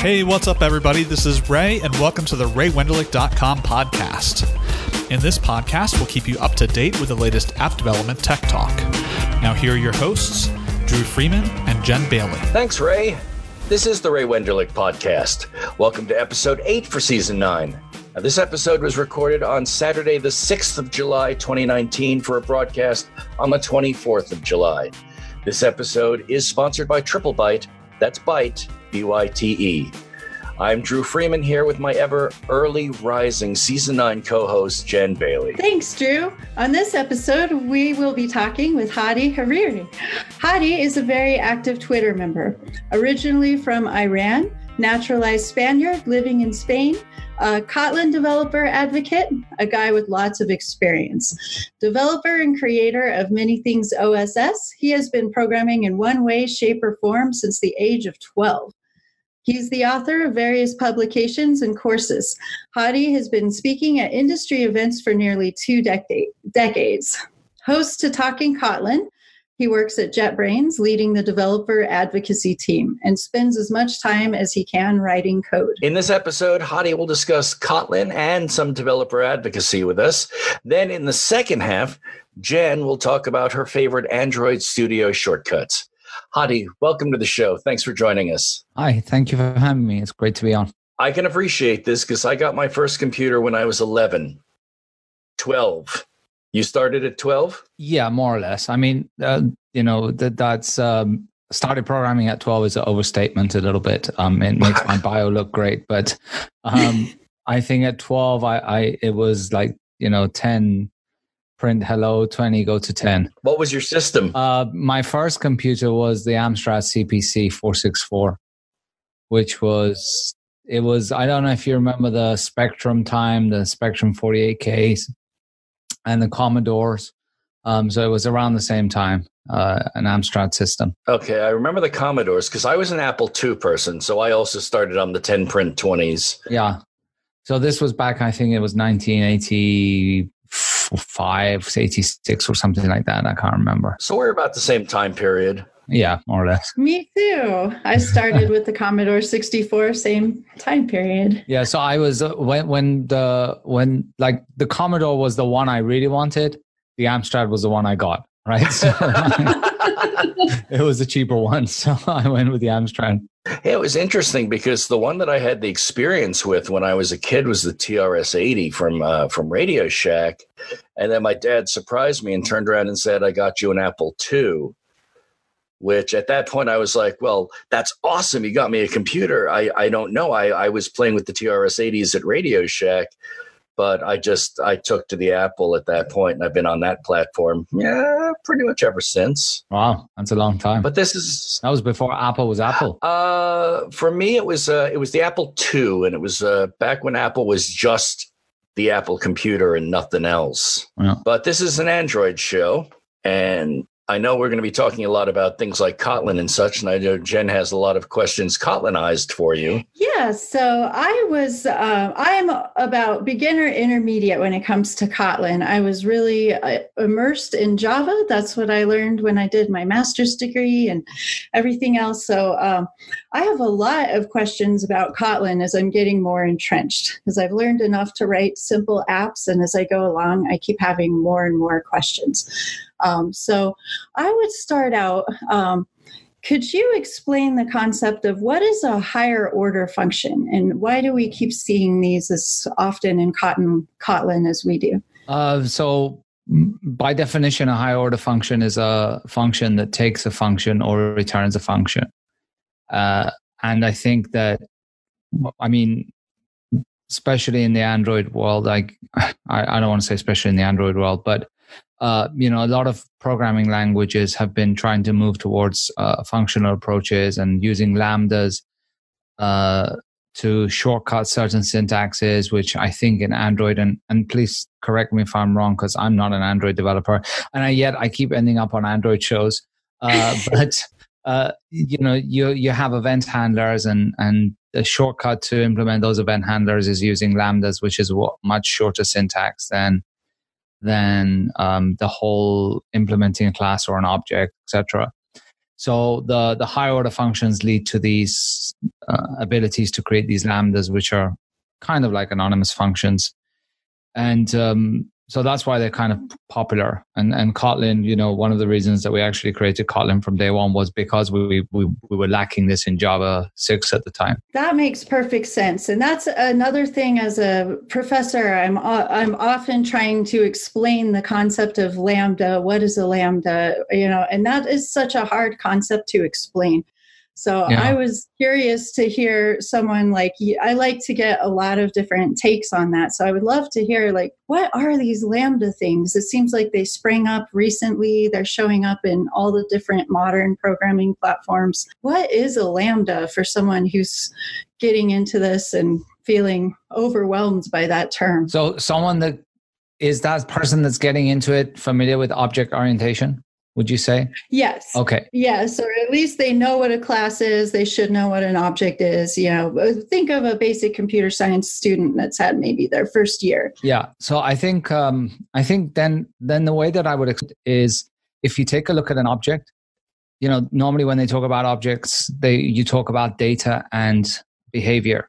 Hey, what's up, everybody? This is Ray, and welcome to the RayWenderlich.com podcast. In this podcast, we'll keep you up to date with the latest app development tech talk. Now, here are your hosts, Dru Freeman and Jenn Bailey. Thanks, Ray. This is the Ray Wenderlich podcast. Welcome to episode 8 for season 9. Now, this episode was recorded on Saturday, the 6th of July, 2019, for a broadcast on the 24th of July. This episode is sponsored by Triplebyte. That's Byte, B Y T E. I'm Dru Freeman here with my ever early rising season 9 co host, Jenn Bailey. Thanks, Dru. On this episode, we will be talking with Hadi Hariri. Hadi is a very active Twitter member. Originally from Iran, naturalized Spaniard living in Spain, a Kotlin developer advocate, a guy with lots of experience. Developer and creator of many things OSS, he has been programming in one way, shape, or form since the age of 12. He's the author of various publications and courses. Hadi has been speaking at industry events for nearly two decade, decades. Host to Talking Kotlin, he works at JetBrains, leading the developer advocacy team, and spends as much time as he can writing code. In this episode, Hadi will discuss Kotlin and some developer advocacy with us. Then, in the second half, Jenn will talk about her favorite Android Studio shortcuts. Hadi, welcome to the show. Thanks for joining us. Hi, thank you for having me. It's great to be on. I can appreciate this because I got my first computer when I was 11, 12. You started at 12? Yeah, more or less. I mean, uh, you know, that that's um, started programming at 12 is an overstatement a little bit. Um, it makes my bio look great, but um, I think at 12, I, I it was like, you know, 10 print hello 20 go to 10 what was your system uh, my first computer was the amstrad cpc 464 which was it was i don't know if you remember the spectrum time the spectrum 48k and the commodores um, so it was around the same time uh, an amstrad system okay i remember the commodores because i was an apple ii person so i also started on the 10 print 20s yeah so this was back i think it was 1980 five, 86 or something like that. I can't remember. So we're about the same time period. Yeah, more or less. Me too. I started with the Commodore 64, same time period. Yeah, so I was uh, when when the when like the Commodore was the one I really wanted. The Amstrad was the one I got. Right. So, it was a cheaper one, so I went with the Amstrad. Yeah, It was interesting because the one that I had the experience with when I was a kid was the TRS-80 from uh, from Radio Shack, and then my dad surprised me and turned around and said, "I got you an Apple II." Which at that point I was like, "Well, that's awesome! You got me a computer." I I don't know. I I was playing with the TRS-80s at Radio Shack, but I just I took to the Apple at that point, and I've been on that platform, yeah, pretty much ever since. Wow, that's a long time. But this is that was before Apple was Apple. Uh, for me, it was uh, it was the Apple II, and it was uh, back when Apple was just the Apple computer and nothing else. Yeah. But this is an Android show, and I know we're going to be talking a lot about things like Kotlin and such, and I know Jenn has a lot of questions Kotlinized for you. Yeah, so I was, uh, I'm about beginner intermediate when it comes to Kotlin. I was really uh, immersed in Java. That's what I learned when I did my master's degree and everything else. So um, I have a lot of questions about Kotlin as I'm getting more entrenched because I've learned enough to write simple apps, and as I go along, I keep having more and more questions. Um, so I would start out. Um, could you explain the concept of what is a higher order function and why do we keep seeing these as often in Kotlin, Kotlin as we do? Uh, so, by definition, a higher order function is a function that takes a function or returns a function. Uh, and I think that, I mean, especially in the Android world, like I, I don't want to say especially in the Android world, but uh, you know, a lot of programming languages have been trying to move towards uh, functional approaches and using lambdas uh, to shortcut certain syntaxes, which I think in Android and and please correct me if I'm wrong because I'm not an Android developer, and I, yet I keep ending up on Android shows. Uh, but uh, you know, you you have event handlers, and and the shortcut to implement those event handlers is using lambdas, which is much shorter syntax than than um, the whole implementing a class or an object, etc. So the the higher order functions lead to these uh, abilities to create these lambdas, which are kind of like anonymous functions, and um, so that's why they're kind of popular. And and Kotlin, you know, one of the reasons that we actually created Kotlin from day one was because we we, we were lacking this in Java six at the time. That makes perfect sense, and that's another thing. As a professor, I'm uh, I'm often trying to explain the concept of lambda. What is a lambda? You know, and that is such a hard concept to explain. So yeah. I was curious to hear someone like I like to get a lot of different takes on that. So I would love to hear like what are these lambda things? It seems like they sprang up recently. They're showing up in all the different modern programming platforms. What is a lambda for someone who's getting into this and feeling overwhelmed by that term? So someone that is that person that's getting into it familiar with object orientation? Would you say? Yes. Okay. Yes, or at least they know what a class is. They should know what an object is. You know, think of a basic computer science student that's had maybe their first year. Yeah. So I think um, I think then then the way that I would is if you take a look at an object, you know, normally when they talk about objects, they you talk about data and behavior.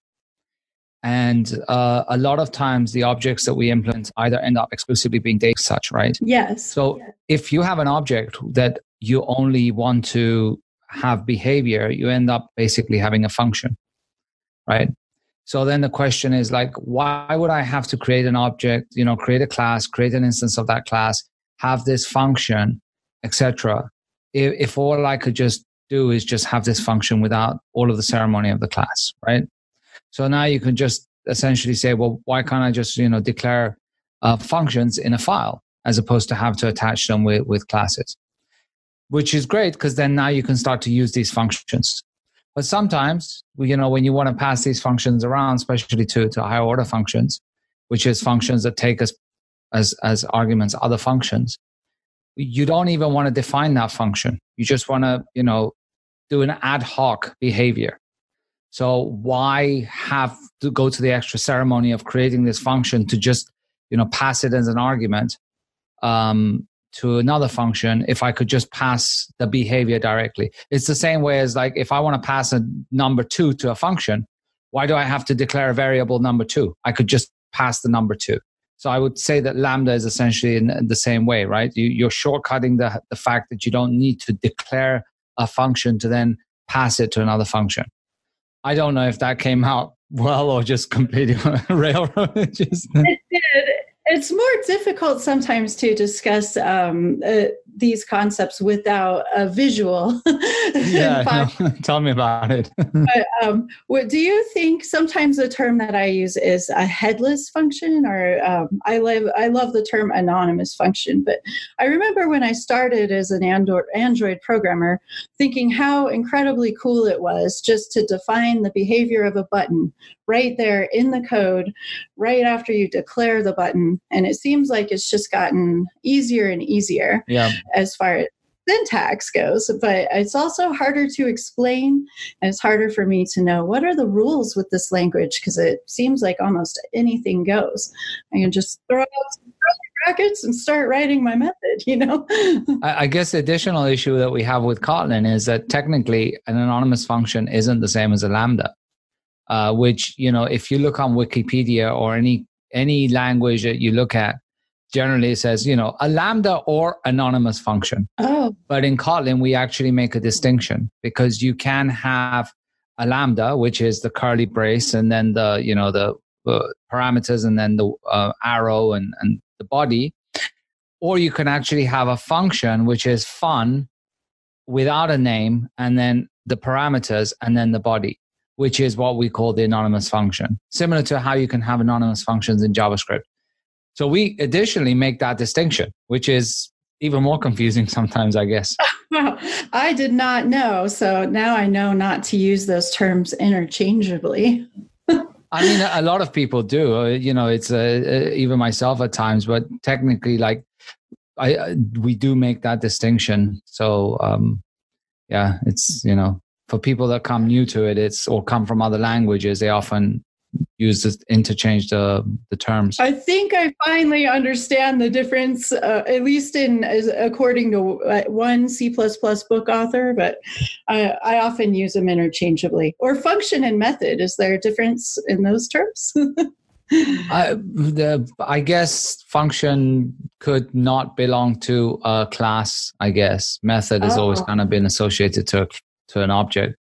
And uh, a lot of times, the objects that we implement either end up exclusively being data such, right? Yes. So yes. if you have an object that you only want to have behavior, you end up basically having a function, right? So then the question is like, why would I have to create an object, you know, create a class, create an instance of that class, have this function, etc. If, if all I could just do is just have this function without all of the ceremony of the class, right? So now you can just essentially say, well, why can't I just you know declare uh, functions in a file as opposed to have to attach them with, with classes, which is great because then now you can start to use these functions. But sometimes, you know, when you want to pass these functions around, especially to, to higher order functions, which is functions that take as, as, as arguments other functions, you don't even want to define that function. You just want to, you know, do an ad hoc behavior. So why have to go to the extra ceremony of creating this function to just you know pass it as an argument um, to another function if I could just pass the behavior directly? It's the same way as like if I want to pass a number two to a function, why do I have to declare a variable number two? I could just pass the number two. So I would say that lambda is essentially in the same way, right? You, are shortcutting the, the fact that you don't need to declare a function to then pass it to another function. I don't know if that came out well or just completely railroad. just... It did. It's more difficult sometimes to discuss um, uh, these concepts without a visual. yeah, no, tell me about it. but, um, what do you think? Sometimes the term that I use is a headless function, or um, I love I love the term anonymous function. But I remember when I started as an Android Android programmer, thinking how incredibly cool it was just to define the behavior of a button right there in the code, right after you declare the button, and it seems like it's just gotten easier and easier. Yeah as far as syntax goes, but it's also harder to explain and it's harder for me to know what are the rules with this language because it seems like almost anything goes. I can just throw out some brackets and start writing my method, you know? I guess the additional issue that we have with Kotlin is that technically an anonymous function isn't the same as a lambda. Uh, which you know, if you look on Wikipedia or any any language that you look at, generally says, you know, a lambda or anonymous function. Oh. But in Kotlin, we actually make a distinction because you can have a lambda, which is the curly brace, and then the, you know, the uh, parameters, and then the uh, arrow and, and the body. Or you can actually have a function, which is fun without a name, and then the parameters, and then the body which is what we call the anonymous function, similar to how you can have anonymous functions in JavaScript. So we additionally make that distinction, which is even more confusing sometimes, I guess. I did not know. So now I know not to use those terms interchangeably. I mean, a lot of people do. Uh, you know, it's uh, uh, even myself at times, but technically, like, I uh, we do make that distinction. So, um, yeah, it's you know, for people that come new to it, it's or come from other languages, they often use this interchange the the terms. I think I finally understand the difference, uh, at least in as, according to uh, one C book author. But I, I often use them interchangeably. Or function and method. Is there a difference in those terms? I, the, I guess function could not belong to a class. I guess method has oh. always kind of been associated to to an object.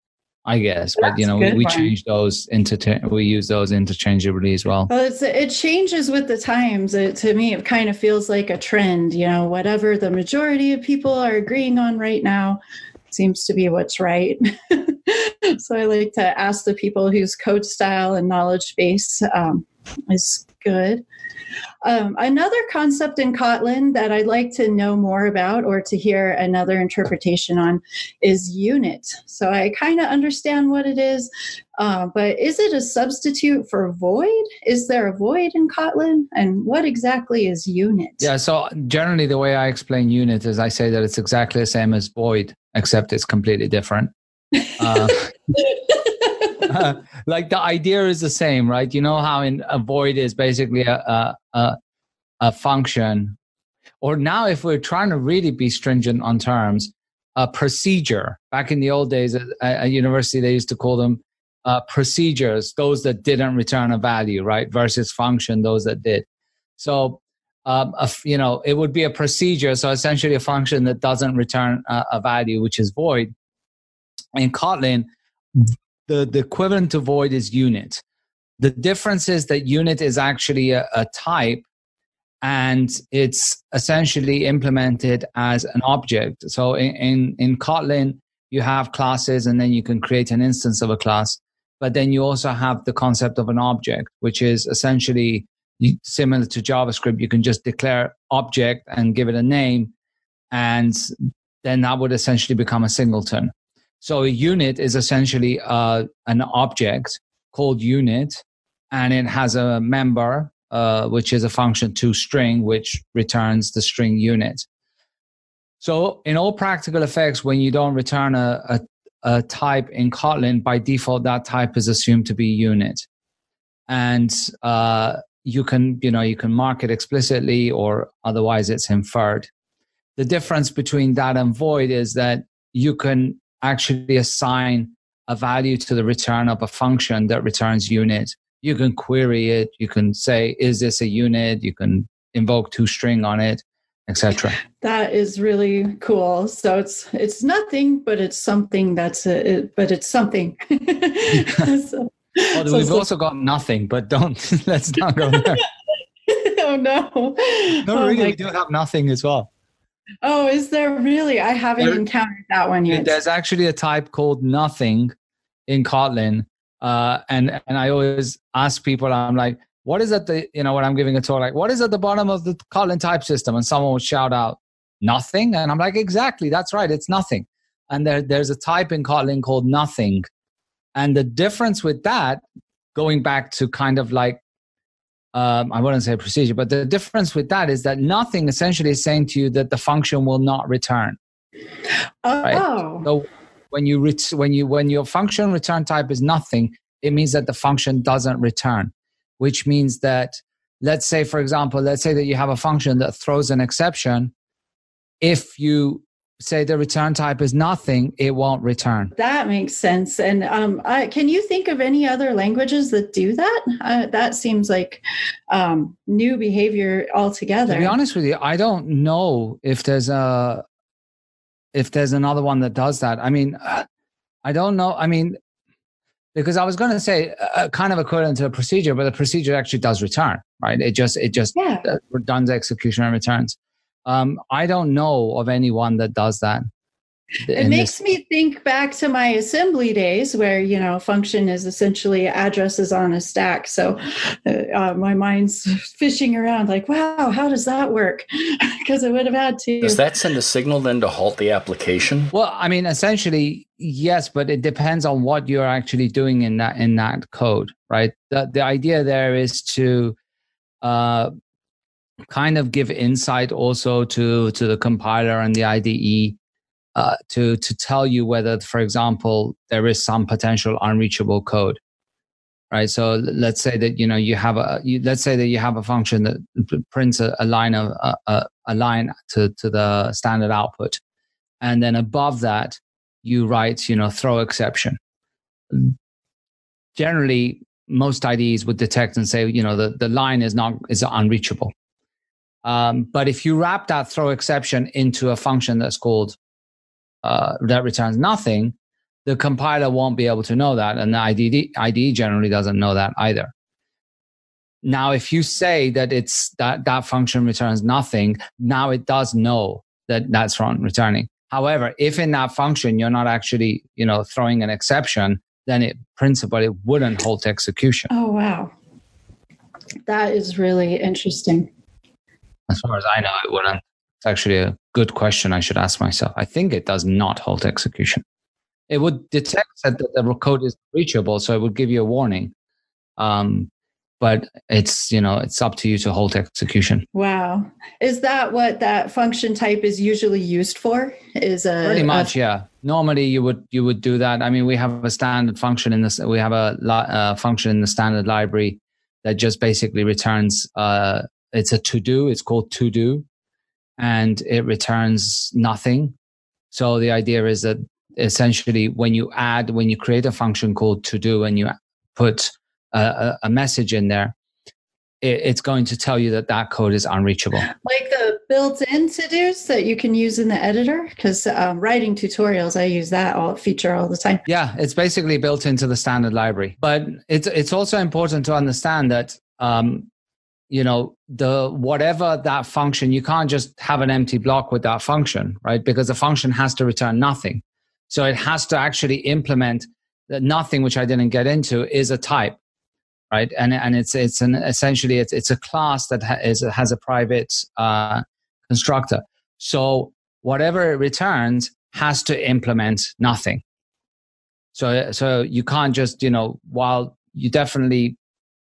I guess, but you know, we, we change those into we use those interchangeably as well. Well, it's it changes with the times. It, to me, it kind of feels like a trend. You know, whatever the majority of people are agreeing on right now seems to be what's right. so I like to ask the people whose code style and knowledge base um, is good. Um, another concept in Kotlin that I'd like to know more about or to hear another interpretation on is unit. So I kind of understand what it is, uh, but is it a substitute for void? Is there a void in Kotlin? And what exactly is unit? Yeah, so generally the way I explain unit is I say that it's exactly the same as void, except it's completely different. Uh, like the idea is the same, right? You know how in a void is basically a, a, a function, or now if we're trying to really be stringent on terms, a procedure. Back in the old days at, at university, they used to call them uh, procedures, those that didn't return a value, right? Versus function, those that did. So, um, a, you know, it would be a procedure. So essentially a function that doesn't return a, a value, which is void. In Kotlin, the, the equivalent to void is unit. The difference is that unit is actually a, a type and it's essentially implemented as an object. So in, in, in, Kotlin, you have classes and then you can create an instance of a class. But then you also have the concept of an object, which is essentially similar to JavaScript. You can just declare object and give it a name. And then that would essentially become a singleton. So a unit is essentially uh, an object called unit, and it has a member, uh, which is a function to string, which returns the string unit. So in all practical effects, when you don't return a, a, a type in Kotlin, by default, that type is assumed to be unit. And uh, you can, you know, you can mark it explicitly or otherwise it's inferred. The difference between that and void is that you can actually assign a value to the return of a function that returns unit. You can query it. You can say, is this a unit? You can invoke toString on it, etc. That is really cool. So it's it's nothing, but it's something that's a, it, but it's something. so, well, so, we've so, also got nothing, but don't let's not go there. oh no! No, oh really, we do have nothing as well. Oh, is there really? I haven't there, encountered that one yet. There's actually a type called nothing in Kotlin. Uh, and and I always ask people, I'm like, what is at the you know when I'm giving a talk, like what is at the bottom of the Kotlin type system? And someone would shout out, nothing. And I'm like, exactly, that's right, it's nothing. And there, there's a type in Kotlin called nothing. And the difference with that, going back to kind of like um, I wouldn't say procedure, but the difference with that is that nothing essentially is saying to you that the function will not return. Oh. Right? So when you ret- when you when your function return type is nothing, it means that the function doesn't return, which means that let's say for example, let's say that you have a function that throws an exception. If you say the return type is nothing, it won't return. That makes sense. And um, I, can you think of any other languages that do that? Uh, that seems like um, new behavior altogether. To be honest with you, I don't know if there's a if there's another one that does that. I mean, uh, I don't know. I mean, because I was going to say uh, kind of equivalent to a procedure, but the procedure actually does return, right? It just it just yeah. Uh, does execution and returns. Um, I don't know of anyone that does that. It makes this. me think back to my assembly days where, you know, function is essentially addresses on a stack. So uh, uh my mind's fishing around like, wow, how does that work? Because I would have had to. Does that send a signal then to halt the application? Well, I mean, essentially, yes, but it depends on what you're actually doing in that in that code, right? The, the idea there is to uh, kind of give insight also to to the compiler and the IDE uh, to to tell you whether, for example, there is some potential unreachable code. right? So let's say that you know you have a you, let's say that you have a function that prints a, a line of a, a line to to the standard output, and then above that you write you know throw exception. Generally, most IDEs would detect and say you know the the line is not is unreachable. Um, but if you wrap that throw exception into a function that's called uh, that returns nothing, the compiler won't be able to know that, and the IDE, IDE generally doesn't know that either. Now, if you say that it's that that function returns nothing, now it does know that that's wrong returning. However, if in that function you're not actually, you know, throwing an exception, then it principally wouldn't halt execution. Oh wow, that is really interesting. As far as I know, it wouldn't. It's actually a good question I should ask myself. I think it does not halt execution it would detect that the code is reachable, so it would give you a warning. Um, but it's you know it's up to you to halt execution. Wow, is that what that function type is usually used for? Is a pretty much a, yeah. Normally you would you would do that. I mean, we have a standard function in this. We have a uh, function in the standard library that just basically returns. Uh, it's a to do. It's called to do, and it returns nothing. So the idea is that essentially when you add when you create a function called to do and you put a, a message in there it, it's going to tell you that that code is unreachable. Like the built-in to-dos that you can use in the editor? Because um, writing tutorials i use that all feature all the time. Yeah it's basically built into the standard library. But it's it's also important to understand that um, you know the whatever that function you can't just have an empty block with that function right because the function has to return nothing so it has to actually implement that nothing, which I didn't get into, is a type, right? And and it's it's an essentially it's it's a class that ha- is, has a private uh, constructor. So whatever it returns has to implement nothing. So so you can't just you know while you definitely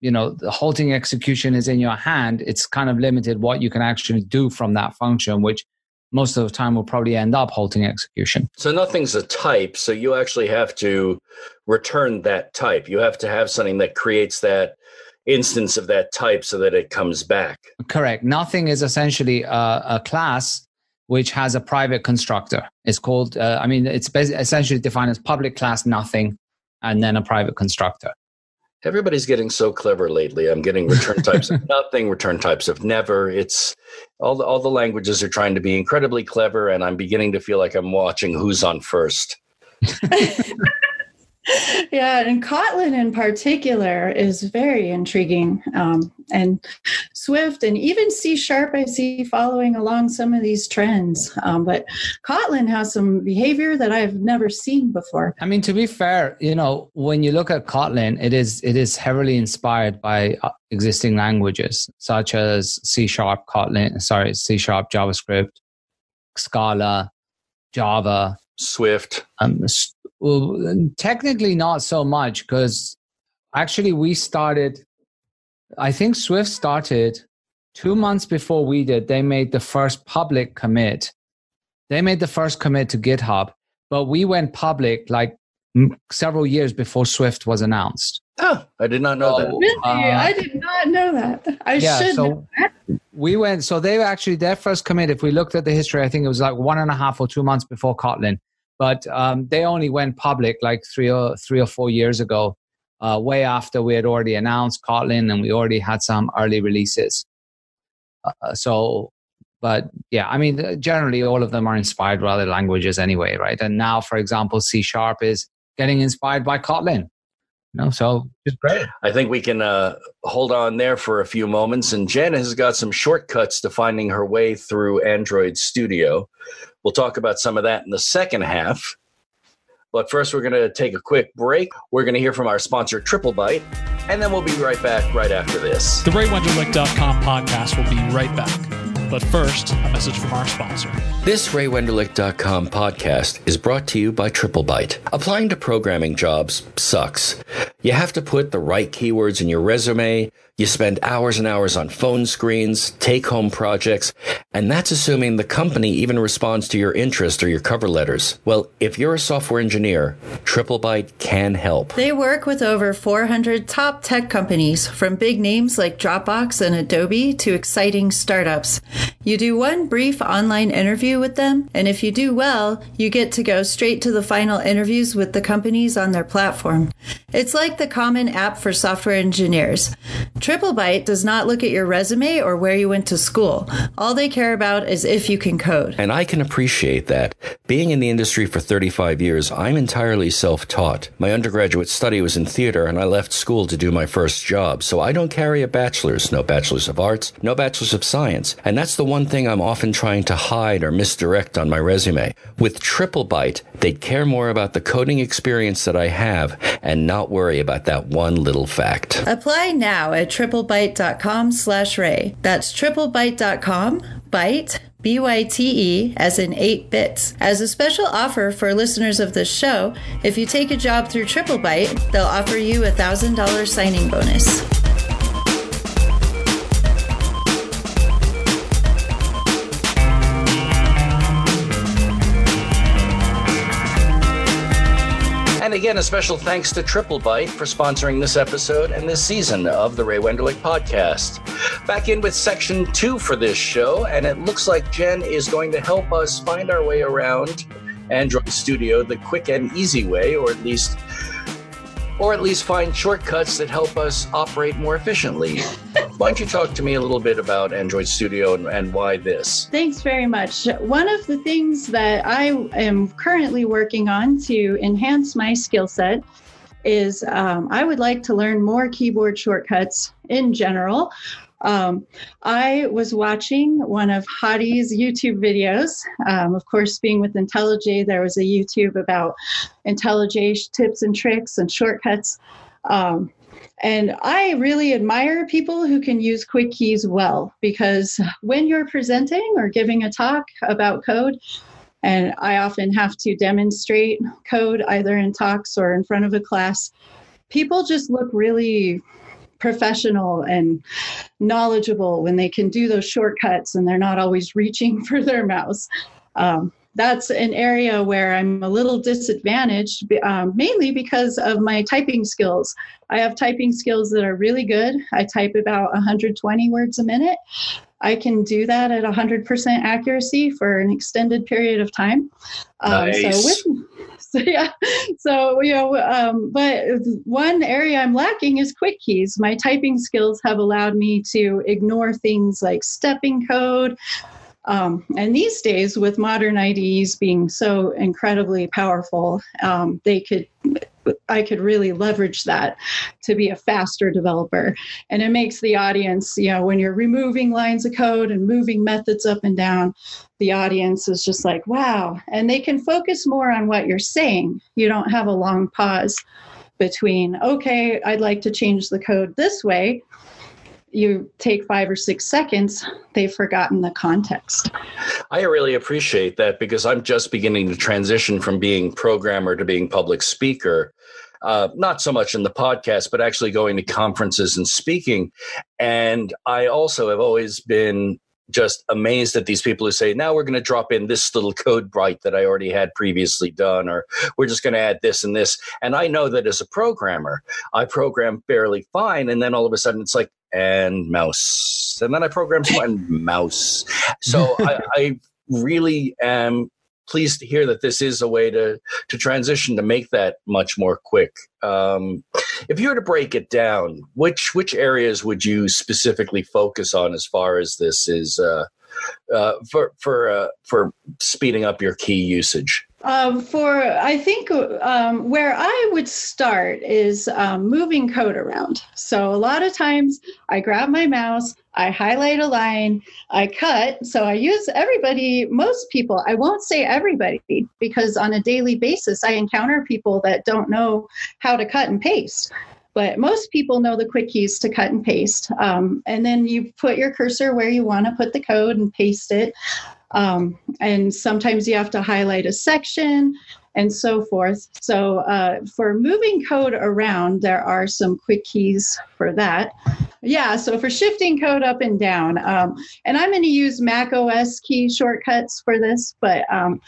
you know the halting execution is in your hand it's kind of limited what you can actually do from that function which most of the time will probably end up halting execution. So nothing's a type. So you actually have to return that type. You have to have something that creates that instance of that type so that it comes back. Correct. Nothing is essentially a, a class which has a private constructor. It's called, uh, I mean, it's essentially defined as public class nothing and then a private constructor. Everybody's getting so clever lately. I'm getting return types of nothing, return types of never. It's all the, all the languages are trying to be incredibly clever, and I'm beginning to feel like I'm watching Who's on First. yeah, and Kotlin in particular is very intriguing. Um, and Swift and even C Sharp, I see following along some of these trends. Um, but Kotlin has some behavior that I've never seen before. I mean, to be fair, you know, when you look at Kotlin, it is it is heavily inspired by uh, existing languages such as C Sharp, Kotlin, sorry, C Sharp, JavaScript, Scala, Java, Swift. Um, well, technically not so much because actually we started. I think Swift started two months before we did. They made the first public commit. They made the first commit to GitHub, but we went public like several years before Swift was announced. Oh, I did not know so, that. Really? Uh, I did not know that. I yeah, should so We went, so they actually, their first commit, if we looked at the history, I think it was like one and a half or two months before Kotlin but um, they only went public like three or three or four years ago, uh, way after we had already announced Kotlin and we already had some early releases. Uh, so, but yeah, I mean, generally all of them are inspired by other languages anyway, right? And now, for example, C sharp is getting inspired by Kotlin. You know, so just great. I think we can uh, hold on there for a few moments. And Jenn has got some shortcuts to finding her way through Android Studio. We'll talk about some of that in the second half. But first, we're going to take a quick break. We're going to hear from our sponsor, Triple TripleByte, and then we'll be right back right after this. The RayWenderlich.com podcast will be right back. But first, a message from our sponsor. This RayWenderlich.com podcast is brought to you by TripleByte. Applying to programming jobs sucks. You have to put the right keywords in your resume You spend hours and hours on phone screens, take home projects, and that's assuming the company even responds to your interest or your cover letters. Well, if you're a software engineer, TripleByte can help. They work with over 400 top tech companies, from big names like Dropbox and Adobe to exciting startups. You do one brief online interview with them, and if you do well, you get to go straight to the final interviews with the companies on their platform. It's like the common app for software engineers. TripleByte does not look at your resume or where you went to school. All they care about is if you can code. And I can appreciate that. Being in the industry for 35 years, I'm entirely self taught. My undergraduate study was in theater, and I left school to do my first job, so I don't carry a bachelor's, no bachelor's of arts, no bachelor's of science. And that's the one thing I'm often trying to hide or misdirect on my resume. With TripleByte, they'd care more about the coding experience that I have and not worry about that one little fact. Apply now at triplebyte.com slash ray. That's triplebyte.com, byte, B-Y-T-E, as in 8 bits. As a special offer for listeners of this show, if you take a job through TripleByte, they'll offer you a $1,000 signing bonus. Again, a special thanks to TripleByte for sponsoring this episode and this season of the Ray Wenderlich podcast. Back in with section two for this show, and it looks like Jenn is going to help us find our way around Android Studio the quick and easy way, or at least or at least find shortcuts that help us operate more efficiently. Why don't you talk to me a little bit about Android Studio and, and, why this? Thanks very much. One of the things that I am currently working on to enhance my skill set is um, I would like to learn more keyboard shortcuts in general. Um, I was watching one of Hadi's YouTube videos. Um, of course, being with IntelliJ, there was a YouTube about IntelliJ tips and tricks and shortcuts. Um, and I really admire people who can use quick keys well because when you're presenting or giving a talk about code, and I often have to demonstrate code either in talks or in front of a class, people just look really professional and knowledgeable when they can do those shortcuts and they're not always reaching for their mouse. Um, that's an area where I'm a little disadvantaged, um, mainly because of my typing skills. I have typing skills that are really good. I type about 120 words a minute. I can do that at 100% accuracy for an extended period of time. Um, nice. So with, so yeah so you know um, but one area i'm lacking is quick keys my typing skills have allowed me to ignore things like stepping code um, and these days, with modern IDEs being so incredibly powerful, um, they could I could really leverage that to be a faster developer. And it makes the audience, you know, when you're removing lines of code and moving methods up and down, the audience is just like, wow. And they can focus more on what you're saying. You don't have a long pause between, okay, I'd like to change the code this way you take five or six seconds, they've forgotten the context. I really appreciate that because I'm just beginning to transition from being programmer to being public speaker. Uh, not so much in the podcast, but actually going to conferences and speaking. And I also have always been just amazed at these people who say, now we're going to drop in this little code bright that I already had previously done, or we're just going to add this and this. And I know that as a programmer, I program fairly fine. And then all of a sudden it's like, and mouse. And then I program one mouse. So I, I really am pleased to hear that this is a way to to transition to make that much more quick. Um, if you were to break it down, which which areas would you specifically focus on as far as this is uh, uh, for for uh, for speeding up your key usage? Um, for I think um, where I would start is um, moving code around. So a lot of times I grab my mouse, I highlight a line, I cut. So I use everybody, most people. I won't say everybody because on a daily basis I encounter people that don't know how to cut and paste but most people know the quick keys to cut and paste. Um, and then you put your cursor where you want to put the code and paste it. Um, and sometimes you have to highlight a section and so forth. So uh, for moving code around, there are some quick keys for that. Yeah, so for shifting code up and down, um, and I'm going to use Mac OS key shortcuts for this, but um,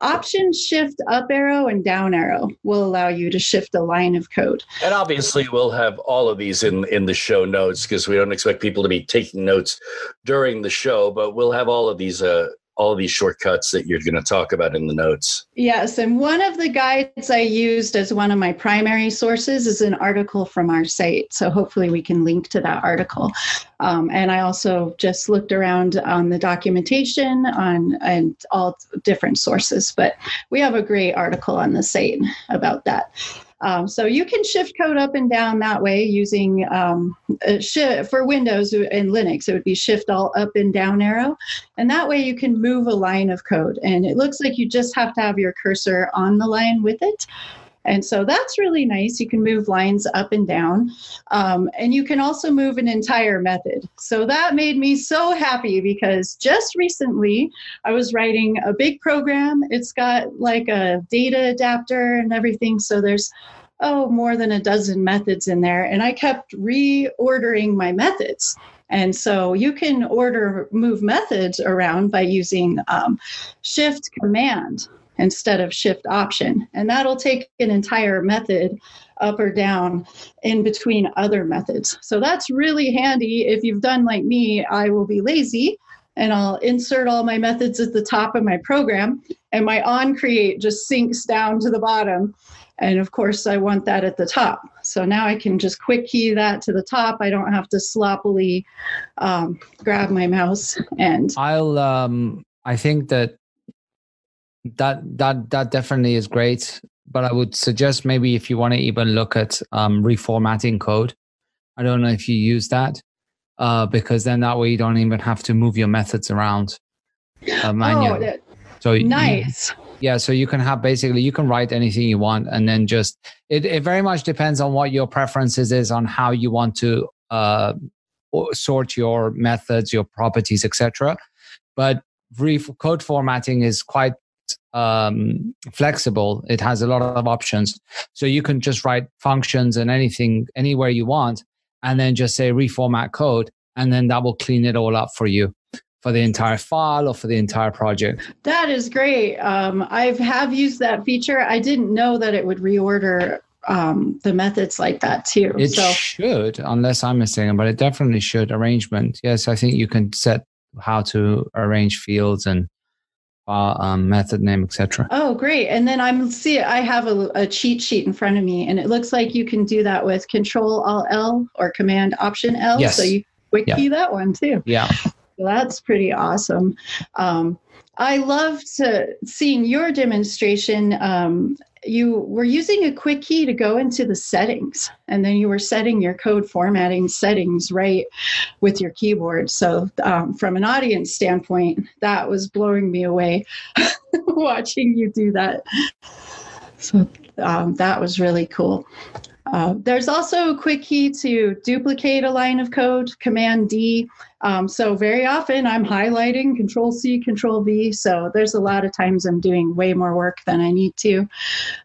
Option Shift up arrow and down arrow will allow you to shift a line of code. And obviously, we'll have all of these in in the show notes because we don't expect people to be taking notes during the show, but we'll have all of these uh, all these shortcuts that you're going to talk about in the notes. Yes, and one of the guides I used as one of my primary sources is an article from our site. So hopefully we can link to that article. Um, and I also just looked around on the documentation on and all different sources, but we have a great article on the site about that. Um, so you can shift code up and down that way using um, shift for Windows and Linux. It would be shift all up and down arrow, and that way you can move a line of code. And it looks like you just have to have your cursor on the line with it. And so that's really nice. You can move lines up and down. Um, and you can also move an entire method. So that made me so happy because just recently I was writing a big program. It's got like a data adapter and everything. So there's oh, more than a dozen methods in there. And I kept reordering my methods. And so you can order move methods around by using um, shift command instead of shift option. And that'll take an entire method up or down in between other methods. So that's really handy. If you've done like me, I will be lazy and I'll insert all my methods at the top of my program and my on create just sinks down to the bottom. And of course, I want that at the top. So now I can just quick key that to the top. I don't have to sloppily um, grab my mouse and. I'll. Um, I think that that that that definitely is great. But I would suggest maybe if you want to even look at um, reformatting code. I don't know if you use that uh, because then that way you don't even have to move your methods around uh, manually. Oh, so nice. You, yeah, so you can have basically you can write anything you want, and then just it, it very much depends on what your preferences is on how you want to uh, sort your methods, your properties, etc. But code formatting is quite um, flexible. It has a lot of options. So you can just write functions and anything anywhere you want, and then just say reformat code, and then that will clean it all up for you for the entire file or for the entire project. That is great. Um, I have used that feature. I didn't know that it would reorder um, the methods like that too. It so. should, unless I'm mistaken, but it definitely should. Arrangement. Yes, I think you can set how to arrange fields and uh, um, method name, etc. Oh, great! And then I'm see I have a, a, cheat sheet in front of me, and it looks like you can do that with Control Alt L or Command Option L. Yes. So you quick yeah. key that one too. Yeah. So that's pretty awesome. Um, I loved seeing your demonstration. Um, you were using a quick key to go into the settings, and then you were setting your code formatting settings right with your keyboard. So, um, from an audience standpoint, that was blowing me away watching you do that. So, um, that was really cool. Uh, there's also a quick key to duplicate a line of code, Command D. Um, so very often I'm highlighting Control C, Control V. So there's a lot of times I'm doing way more work than I need to.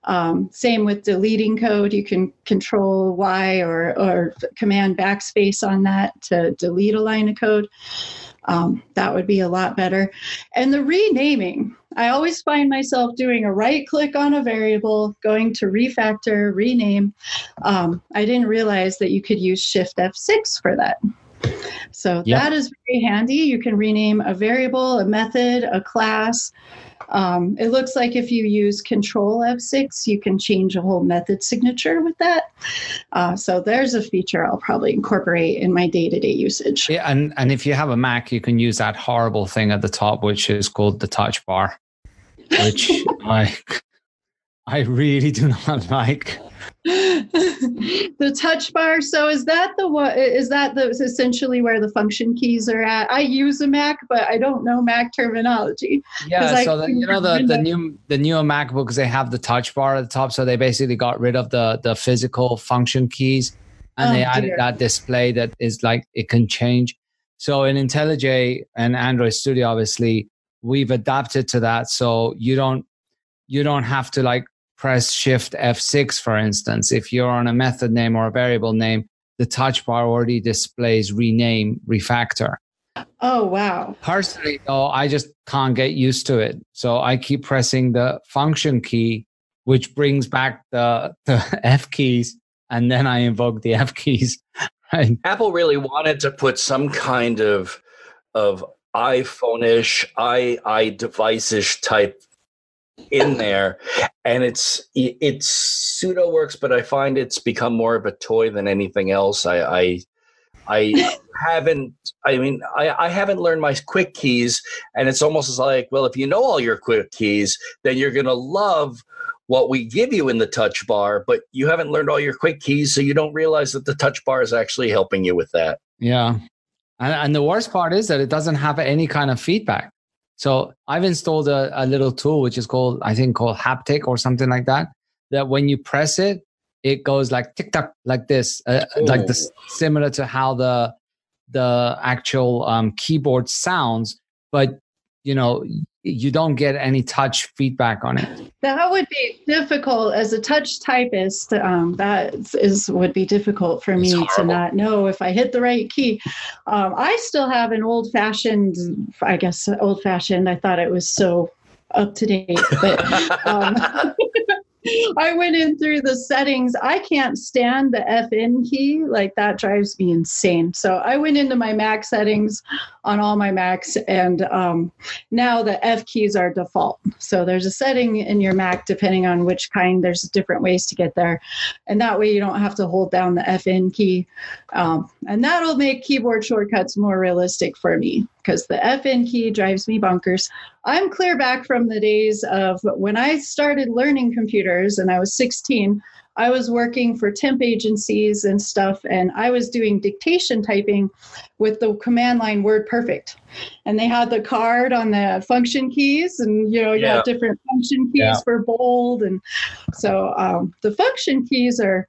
Um, same with deleting code. You can Control Y or, or Command backspace on that to delete a line of code. Um, that would be a lot better. And the renaming, I always find myself doing a right click on a variable, going to refactor, rename. Um, I didn't realize that you could use Shift F6 for that. So yep. that is very handy. You can rename a variable, a method, a class. Um, it looks like if you use Control F6, you can change a whole method signature with that. Uh, so there's a feature I'll probably incorporate in my day-to-day usage. Yeah, and and if you have a Mac, you can use that horrible thing at the top, which is called the touch bar, which I I really do not like. the touch bar. So is that the what? Is that the essentially where the function keys are at? I use a Mac, but I don't know Mac terminology. Yeah, so the, you know the the new the newer MacBooks they have the touch bar at the top, so they basically got rid of the the physical function keys, and oh, they added dear. that display that is like it can change. So in IntelliJ and Android Studio, obviously, we've adapted to that, so you don't you don't have to like press shift F6, for instance. If you're on a method name or a variable name, the touch bar already displays rename refactor. Oh, wow. Personally, though, I just can't get used to it. So I keep pressing the function key, which brings back the, the F keys, and then I invoke the F keys. Right? Apple really wanted to put some kind of of iPhone-ish, i i device-ish type in there and it's it's pseudo works but i find it's become more of a toy than anything else. I i i haven't i mean I, I haven't learned my quick keys and it's almost like well if you know all your quick keys then you're going to love what we give you in the touch bar but you haven't learned all your quick keys so you don't realize that the touch bar is actually helping you with that. Yeah. And, and the worst part is that it doesn't have any kind of feedback so I've installed a, a little tool which is called, I think, called Haptic or something like that. That when you press it, it goes like tick tock like this, uh, like this, similar to how the the actual um, keyboard sounds. But you know, you don't get any touch feedback on it. That would be difficult as a touch typist. Um, that is would be difficult for me to not know if I hit the right key. Um, I still have an old fashioned, I guess old fashioned. I thought it was so up to date, but um, I went in through the settings. I can't stand the FN key. Like that drives me insane. So I went into my Mac settings on all my Macs, and um, now the F keys are default. So there's a setting in your Mac depending on which kind. There's different ways to get there, and that way you don't have to hold down the FN key, um, and that'll make keyboard shortcuts more realistic for me because the FN key drives me bonkers. I'm clear back from the days of when I started learning computers and I was 16. I was working for temp agencies and stuff, and I was doing dictation typing with the command line WordPerfect. And they had the card on the function keys, and you know, you yeah. have different function keys yeah. for bold. And so um, the function keys are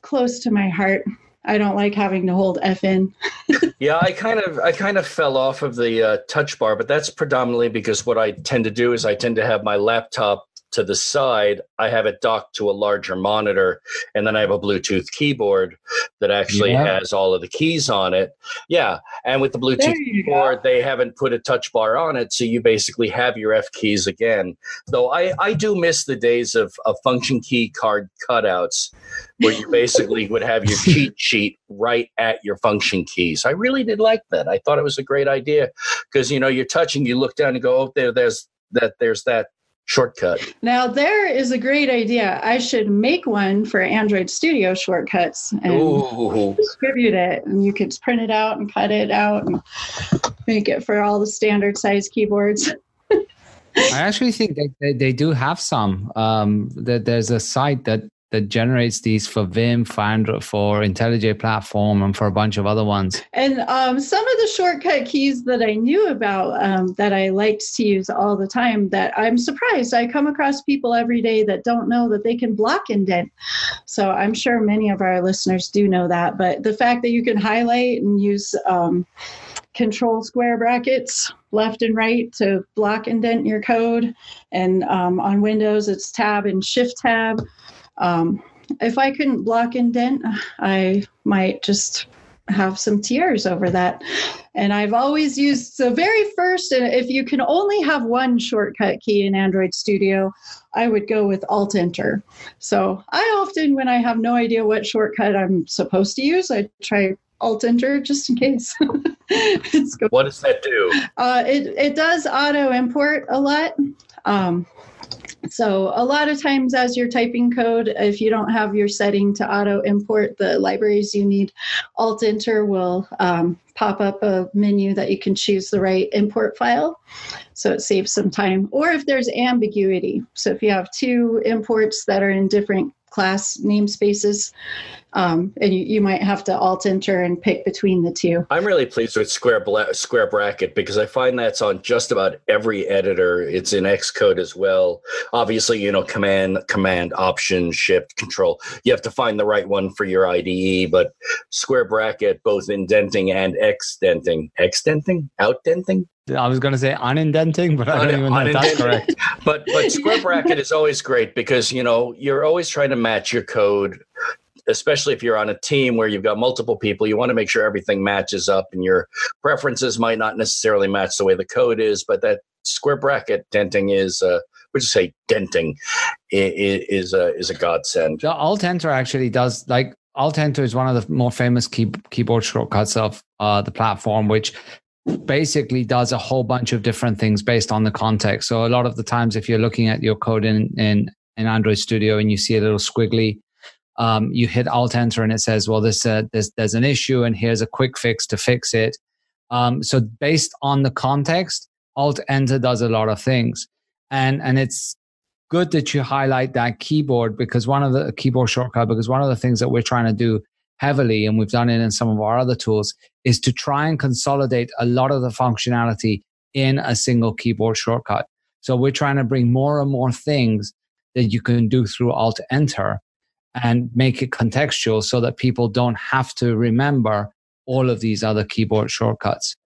close to my heart. I don't like having to hold FN. yeah, I kind of I kind of fell off of the uh, touch bar, but that's predominantly because what I tend to do is I tend to have my laptop to the side, I have it docked to a larger monitor, and then I have a Bluetooth keyboard that actually yeah. has all of the keys on it. Yeah, and with the Bluetooth keyboard, go. they haven't put a touch bar on it, so you basically have your F keys again. Though I, I do miss the days of, of function key card cutouts where you basically would have your cheat sheet right at your function keys. I really did like that. I thought it was a great idea because you know you're touching, you look down and go, oh, there, there's that, there's that shortcut. Now there is a great idea. I should make one for Android Studio shortcuts and Ooh. distribute it. And you could print it out and cut it out and make it for all the standard size keyboards. I actually think they, they, they do have some. Um, that there's a site that that generates these for Vim, for for IntelliJ platform, and for a bunch of other ones. And um, some of the shortcut keys that I knew about um, that I liked to use all the time. That I'm surprised I come across people every day that don't know that they can block indent. So I'm sure many of our listeners do know that. But the fact that you can highlight and use um, control square brackets left and right to block indent your code, and um, on Windows it's tab and shift tab. Um, if I couldn't block indent, I might just have some tears over that. And I've always used the very first, and if you can only have one shortcut key in Android Studio, I would go with Alt Enter. So I often, when I have no idea what shortcut I'm supposed to use, I try Alt Enter just in case. what does that do? Uh, it, it does auto import a lot. Um, so a lot of times as you're typing code, if you don't have your setting to auto import the libraries you need, Alt Enter will um, pop up a menu that you can choose the right import file. So it saves some time. Or if there's ambiguity. So if you have two imports that are in different class namespaces, um, and you, you might have to alt enter and pick between the two. I'm really pleased with Square Bla- Square Bracket because I find that's on just about every editor. It's in Xcode as well. Obviously, you know, command, command, option, shift, control. You have to find the right one for your IDE, but Square Bracket, both indenting and exdenting, exdenting, outdenting, I was going to say unindenting, but I don't even know if that's correct. but but square bracket is always great because you know you're always trying to match your code, especially if you're on a team where you've got multiple people. You want to make sure everything matches up, and your preferences might not necessarily match the way the code is, but that square bracket denting is. Uh, would you say denting is, a is a godsend? Alt Enter actually does like Alt Enter is one of the more famous key, keyboard shortcuts of uh, the platform, which basically does a whole bunch of different things based on the context. So a lot of the times, if you're looking at your code in in, in Android Studio and you see a little squiggly, um, you hit Alt Enter and it says, "Well, this uh, there's there's an issue and here's a quick fix to fix it." Um, so based on the context, Alt Enter does a lot of things, and and it's good that you highlight that keyboard because one of the keyboard shortcut because one of the things that we're trying to do heavily, and we've done it in some of our other tools, is to try and consolidate a lot of the functionality in a single keyboard shortcut. So we're trying to bring more and more things that you can do through Alt Enter and make it contextual so that people don't have to remember all of these other keyboard shortcuts.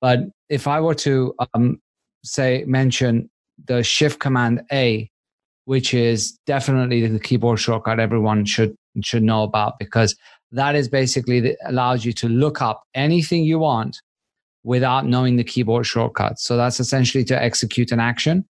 But if I were to um, say, mention the Shift Command A, which is definitely the keyboard shortcut everyone should should know about because that is basically allows you to look up anything you want without knowing the keyboard shortcuts. So that's essentially to execute an action.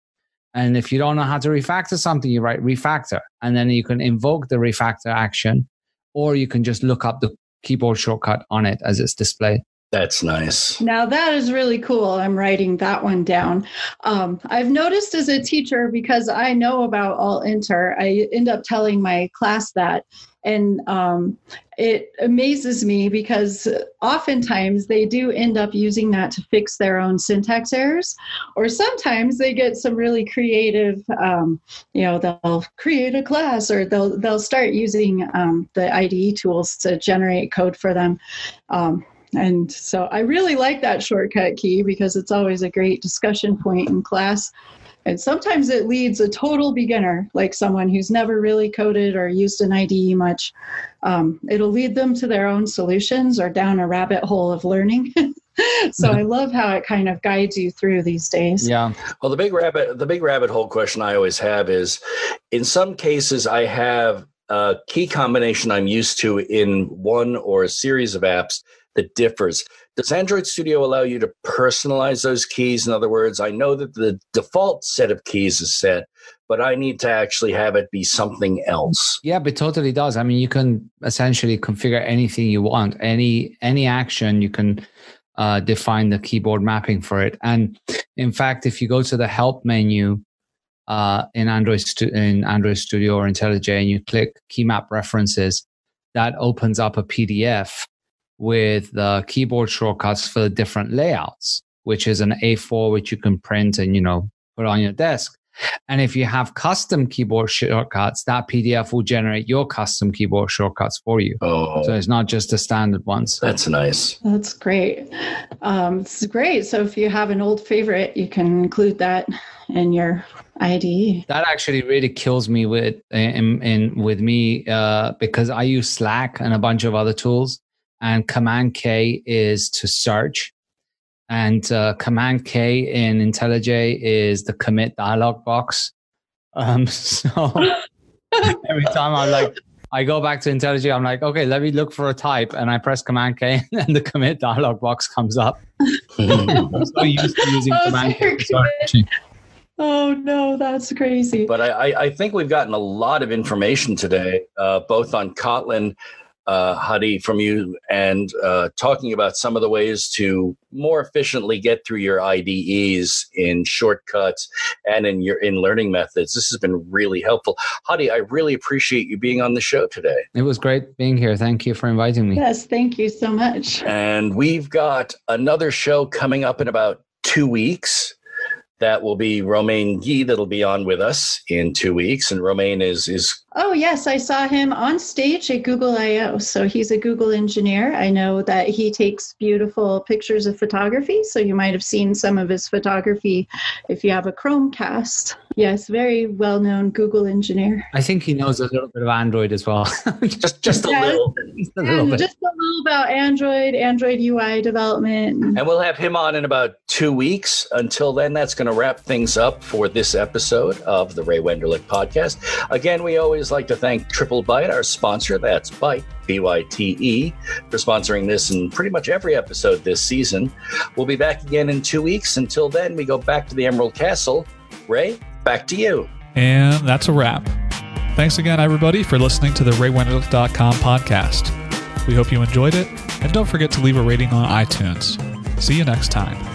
And if you don't know how to refactor something, you write refactor, and then you can invoke the refactor action, or you can just look up the keyboard shortcut on it as it's displayed. That's nice. Now that is really cool. I'm writing that one down. Um, I've noticed as a teacher because I know about Alt Enter, I end up telling my class that, and um, it amazes me because oftentimes they do end up using that to fix their own syntax errors, or sometimes they get some really creative. Um, you know, they'll create a class, or they'll they'll start using um, the IDE tools to generate code for them. Um, and so I really like that shortcut key because it's always a great discussion point in class. And sometimes it leads a total beginner, like someone who's never really coded or used an IDE much. Um, it'll lead them to their own solutions or down a rabbit hole of learning. so I love how it kind of guides you through these days. Yeah. Well, the big rabbit, the big rabbit hole question I always have is, in some cases, I have a key combination I'm used to in one or a series of apps that differs. Does Android Studio allow you to personalize those keys? In other words, I know that the default set of keys is set, but I need to actually have it be something else. Yeah, but totally does. I mean, you can essentially configure anything you want. Any any action you can uh, define the keyboard mapping for it. And in fact, if you go to the help menu uh, in Android in Android Studio or IntelliJ and you click key map references, that opens up a PDF with the keyboard shortcuts for the different layouts, which is an A4 which you can print and you know put on your desk. And if you have custom keyboard shortcuts, that PDF will generate your custom keyboard shortcuts for you. Oh, so it's not just the standard ones. That's nice. That's great. Um, it's great. So if you have an old favorite, you can include that in your IDE. That actually really kills me with in, in with me uh, because I use Slack and a bunch of other tools and Command K is to search. And uh, Command K in IntelliJ is the commit dialog box. Um, so every time I'm like, I go back to IntelliJ, I'm like, okay, let me look for a type, and I press Command K, and the commit dialog box comes up. I'm so used to using oh, Command K. Oh no, that's crazy. But I, I, think we've gotten a lot of information today, uh, both on Kotlin uh, Hadi, from you and uh, talking about some of the ways to more efficiently get through your IDEs in shortcuts and in your in learning methods. This has been really helpful. Hadi, I really appreciate you being on the show today. It was great being here. Thank you for inviting me. Yes, thank you so much. And we've got another show coming up in about two weeks. That will be Romain Guy that'll be on with us in two weeks. And Romain is is Oh yes, I saw him on stage at Google I/O. So he's a Google engineer. I know that he takes beautiful pictures of photography. So you might have seen some of his photography if you have a Chromecast. Yes, very well-known Google engineer. I think he knows a little bit of Android as well. just just a Yeah. little. Just a little bit. just a little about Android, Android UI development. And we'll have him on in about two weeks. Until then, that's going to wrap things up for this episode of the Ray Wenderlich podcast. Again, we always like to thank Triplebyte, our sponsor. That's Byte, B Y T E, for sponsoring this in pretty much every episode this season. We'll be back again in two weeks. Until then, we go back to the Emerald Castle. Ray, back to you. And that's a wrap. Thanks again, everybody, for listening to the RayWenderlich.com podcast. We hope you enjoyed it, and don't forget to leave a rating on iTunes. See you next time.